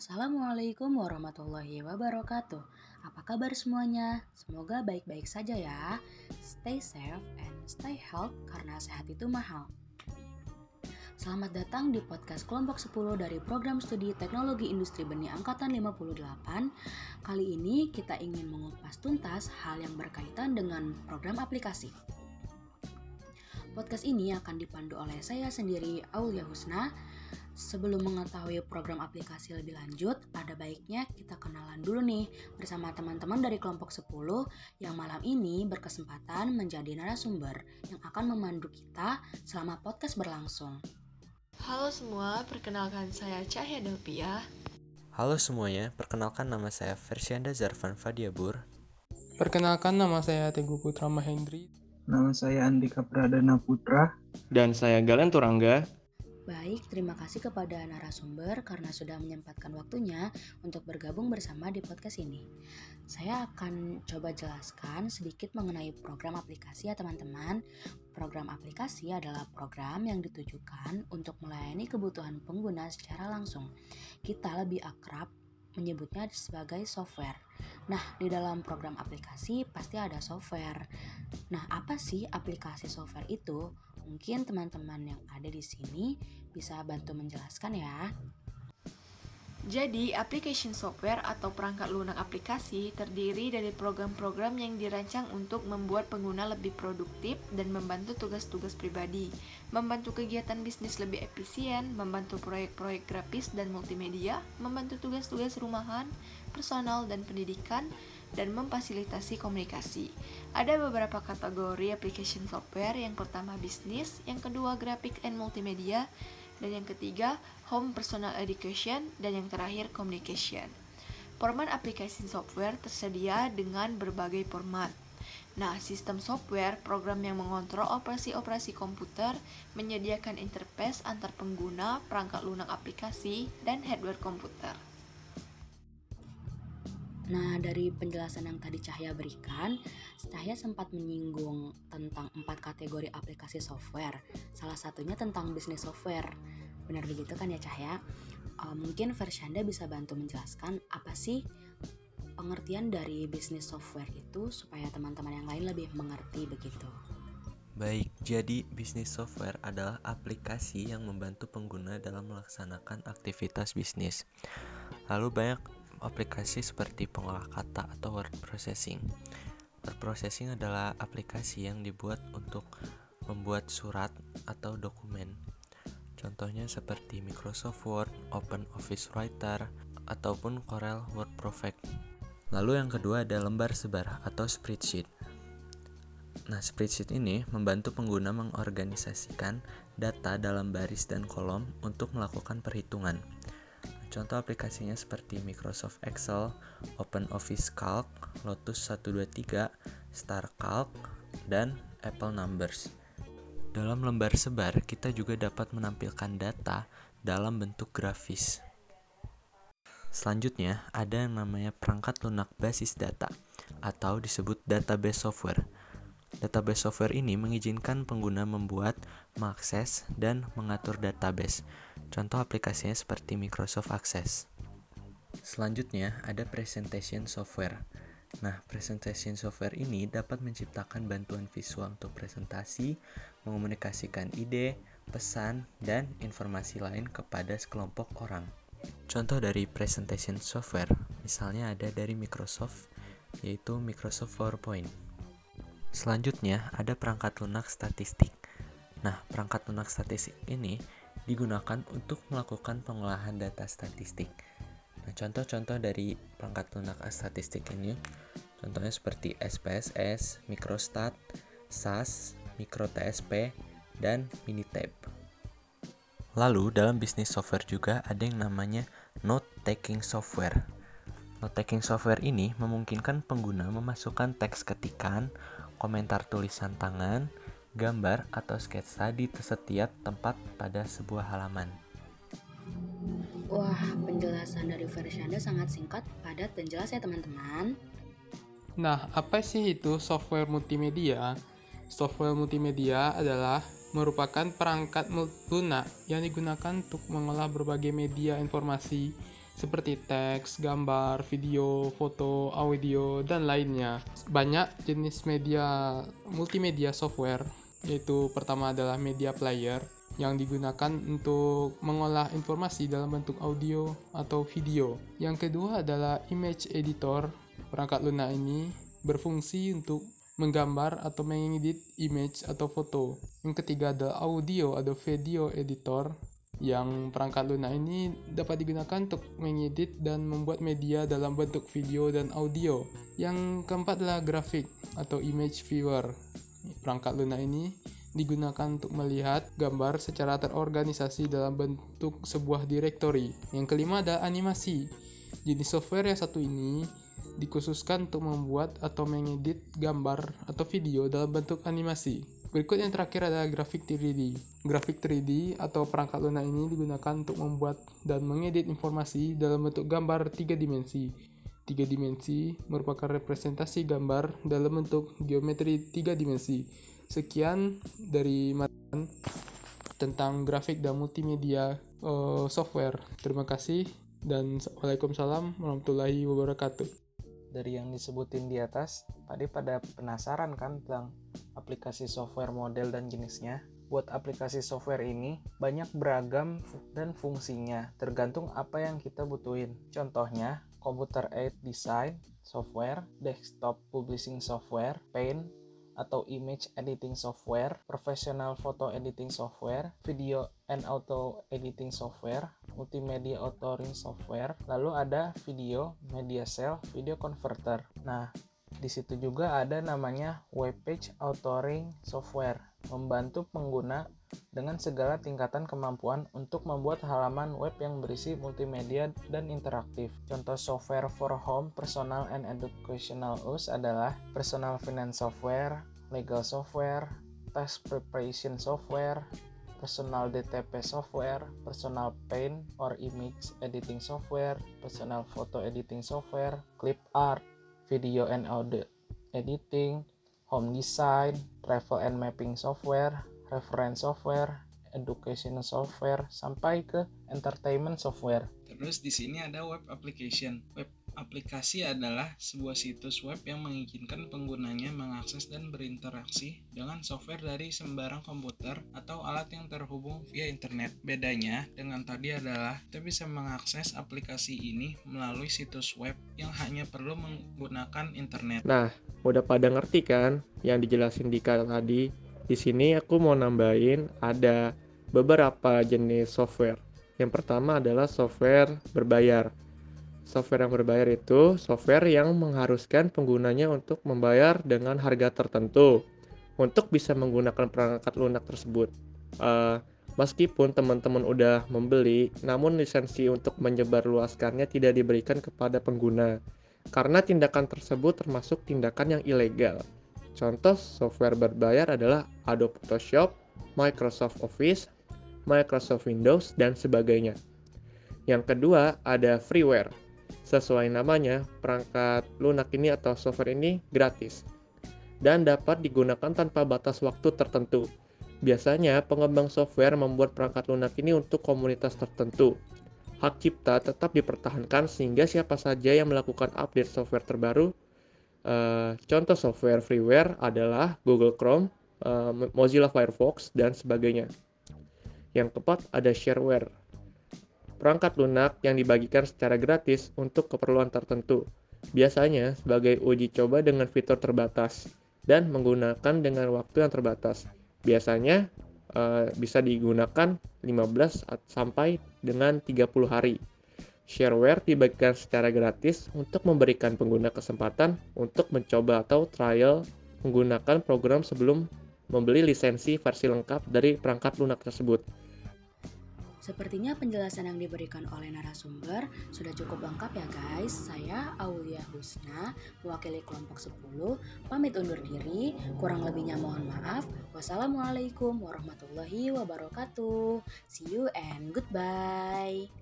Assalamualaikum warahmatullahi wabarakatuh. Apa kabar semuanya? Semoga baik-baik saja ya. Stay safe and stay healthy karena sehat itu mahal. Selamat datang di podcast kelompok 10 dari program studi Teknologi Industri Benih Angkatan 58. Kali ini kita ingin mengupas tuntas hal yang berkaitan dengan program aplikasi. Podcast ini akan dipandu oleh saya sendiri Aulia Husna Sebelum mengetahui program aplikasi lebih lanjut, ada baiknya kita kenalan dulu nih bersama teman-teman dari kelompok 10 yang malam ini berkesempatan menjadi narasumber yang akan memandu kita selama podcast berlangsung. Halo semua, perkenalkan saya Cahya Delpia. Halo semuanya, perkenalkan nama saya Versianda Zarvan Fadiabur. Perkenalkan nama saya Teguh Putra Mahendri. Nama saya Andika Pradana Putra. Dan saya Galen Turangga. Baik, terima kasih kepada narasumber karena sudah menyempatkan waktunya untuk bergabung bersama di podcast ini. Saya akan coba jelaskan sedikit mengenai program aplikasi ya teman-teman. Program aplikasi adalah program yang ditujukan untuk melayani kebutuhan pengguna secara langsung. Kita lebih akrab menyebutnya sebagai software. Nah, di dalam program aplikasi pasti ada software. Nah, apa sih aplikasi software itu? Mungkin teman-teman yang ada di sini bisa bantu menjelaskan ya. Jadi, application software atau perangkat lunak aplikasi terdiri dari program-program yang dirancang untuk membuat pengguna lebih produktif dan membantu tugas-tugas pribadi, membantu kegiatan bisnis lebih efisien, membantu proyek-proyek grafis dan multimedia, membantu tugas-tugas rumahan, personal dan pendidikan, dan memfasilitasi komunikasi. Ada beberapa kategori application software, yang pertama bisnis, yang kedua graphic and multimedia, dan yang ketiga home personal education, dan yang terakhir communication. Format aplikasi software tersedia dengan berbagai format. Nah, sistem software, program yang mengontrol operasi-operasi komputer, menyediakan interface antar pengguna, perangkat lunak aplikasi, dan hardware komputer. Nah, dari penjelasan yang tadi Cahya berikan, Cahya sempat menyinggung tentang empat kategori aplikasi software. Salah satunya tentang bisnis software. Benar begitu kan ya Cahya? Uh, mungkin Anda bisa bantu menjelaskan apa sih pengertian dari bisnis software itu supaya teman-teman yang lain lebih mengerti begitu. Baik, jadi bisnis software adalah aplikasi yang membantu pengguna dalam melaksanakan aktivitas bisnis. Lalu banyak aplikasi seperti pengolah kata atau word processing. Word processing adalah aplikasi yang dibuat untuk membuat surat atau dokumen. Contohnya seperti Microsoft Word, Open Office Writer, ataupun Corel Word Perfect. Lalu yang kedua ada lembar sebar atau spreadsheet. Nah, spreadsheet ini membantu pengguna mengorganisasikan data dalam baris dan kolom untuk melakukan perhitungan. Contoh aplikasinya seperti Microsoft Excel, Open Office Calc, Lotus 123, Star Calc, dan Apple Numbers. Dalam lembar sebar, kita juga dapat menampilkan data dalam bentuk grafis. Selanjutnya, ada yang namanya perangkat lunak basis data atau disebut database software. Database software ini mengizinkan pengguna membuat, mengakses, dan mengatur database. Contoh aplikasinya seperti Microsoft Access. Selanjutnya ada presentation software. Nah, presentation software ini dapat menciptakan bantuan visual untuk presentasi, mengomunikasikan ide, pesan, dan informasi lain kepada sekelompok orang. Contoh dari presentation software, misalnya ada dari Microsoft, yaitu Microsoft PowerPoint. Selanjutnya, ada perangkat lunak statistik. Nah, perangkat lunak statistik ini digunakan untuk melakukan pengolahan data statistik. Nah, contoh-contoh dari perangkat lunak statistik ini contohnya seperti SPSS, Microstat, SAS, MicroTSP, dan Minitab. Lalu, dalam bisnis software juga ada yang namanya note-taking software. Note-taking software ini memungkinkan pengguna memasukkan teks ketikan, komentar tulisan tangan, gambar, atau sketsa di setiap tempat pada sebuah halaman. Wah, penjelasan dari versi Anda sangat singkat, padat, dan jelas ya teman-teman. Nah, apa sih itu software multimedia? Software multimedia adalah merupakan perangkat lunak yang digunakan untuk mengolah berbagai media informasi seperti teks, gambar, video, foto, audio, dan lainnya. Banyak jenis media multimedia software, yaitu pertama adalah media player yang digunakan untuk mengolah informasi dalam bentuk audio atau video. Yang kedua adalah image editor. Perangkat lunak ini berfungsi untuk menggambar atau mengedit image atau foto. Yang ketiga adalah audio atau video editor yang perangkat lunak ini dapat digunakan untuk mengedit dan membuat media dalam bentuk video dan audio. Yang keempat adalah grafik atau image viewer. Perangkat lunak ini digunakan untuk melihat gambar secara terorganisasi dalam bentuk sebuah direktori. Yang kelima adalah animasi. Jenis software yang satu ini dikhususkan untuk membuat atau mengedit gambar atau video dalam bentuk animasi. Berikut yang terakhir adalah grafik 3D. Grafik 3D atau perangkat lunak ini digunakan untuk membuat dan mengedit informasi dalam bentuk gambar tiga dimensi. Tiga dimensi merupakan representasi gambar dalam bentuk geometri tiga dimensi. Sekian dari matan tentang grafik dan multimedia uh, software. Terima kasih dan Waalaikumsalam warahmatullahi wabarakatuh dari yang disebutin di atas, tadi pada penasaran kan tentang aplikasi software model dan jenisnya? Buat aplikasi software ini banyak beragam dan fungsinya, tergantung apa yang kita butuhin. Contohnya, computer aid design software, desktop publishing software, paint, atau image editing software, professional photo editing software, video and auto editing software, multimedia authoring software, lalu ada video media cell, video converter. Nah, di situ juga ada namanya web page authoring software, membantu pengguna dengan segala tingkatan kemampuan untuk membuat halaman web yang berisi multimedia dan interaktif. Contoh software for home, personal and educational use adalah personal finance software, legal software, task preparation software, personal DTP software, personal paint or image editing software, personal photo editing software, clip art, video and audio editing, home design, travel and mapping software, reference software, education software, sampai ke entertainment software. Terus di sini ada web application. Web Aplikasi adalah sebuah situs web yang mengizinkan penggunanya mengakses dan berinteraksi dengan software dari sembarang komputer atau alat yang terhubung via internet. Bedanya dengan tadi adalah kita bisa mengakses aplikasi ini melalui situs web yang hanya perlu menggunakan internet. Nah, udah pada ngerti kan yang dijelasin Dika tadi? Di sini aku mau nambahin ada beberapa jenis software. Yang pertama adalah software berbayar Software yang berbayar itu software yang mengharuskan penggunanya untuk membayar dengan harga tertentu untuk bisa menggunakan perangkat lunak tersebut. Uh, meskipun teman-teman udah membeli, namun lisensi untuk menyebarluaskannya tidak diberikan kepada pengguna karena tindakan tersebut termasuk tindakan yang ilegal. Contoh software berbayar adalah Adobe Photoshop, Microsoft Office, Microsoft Windows, dan sebagainya. Yang kedua ada freeware. Sesuai namanya, perangkat lunak ini atau software ini gratis dan dapat digunakan tanpa batas waktu tertentu. Biasanya, pengembang software membuat perangkat lunak ini untuk komunitas tertentu. Hak cipta tetap dipertahankan sehingga siapa saja yang melakukan update software terbaru, uh, contoh software freeware adalah Google Chrome, uh, Mozilla Firefox, dan sebagainya. Yang keempat ada shareware perangkat lunak yang dibagikan secara gratis untuk keperluan tertentu, biasanya sebagai uji coba dengan fitur terbatas dan menggunakan dengan waktu yang terbatas. Biasanya uh, bisa digunakan 15 sampai dengan 30 hari. Shareware dibagikan secara gratis untuk memberikan pengguna kesempatan untuk mencoba atau trial menggunakan program sebelum membeli lisensi versi lengkap dari perangkat lunak tersebut. Sepertinya penjelasan yang diberikan oleh narasumber sudah cukup lengkap ya guys. Saya Aulia Husna, mewakili kelompok 10, pamit undur diri. Kurang lebihnya mohon maaf. Wassalamualaikum warahmatullahi wabarakatuh. See you and goodbye.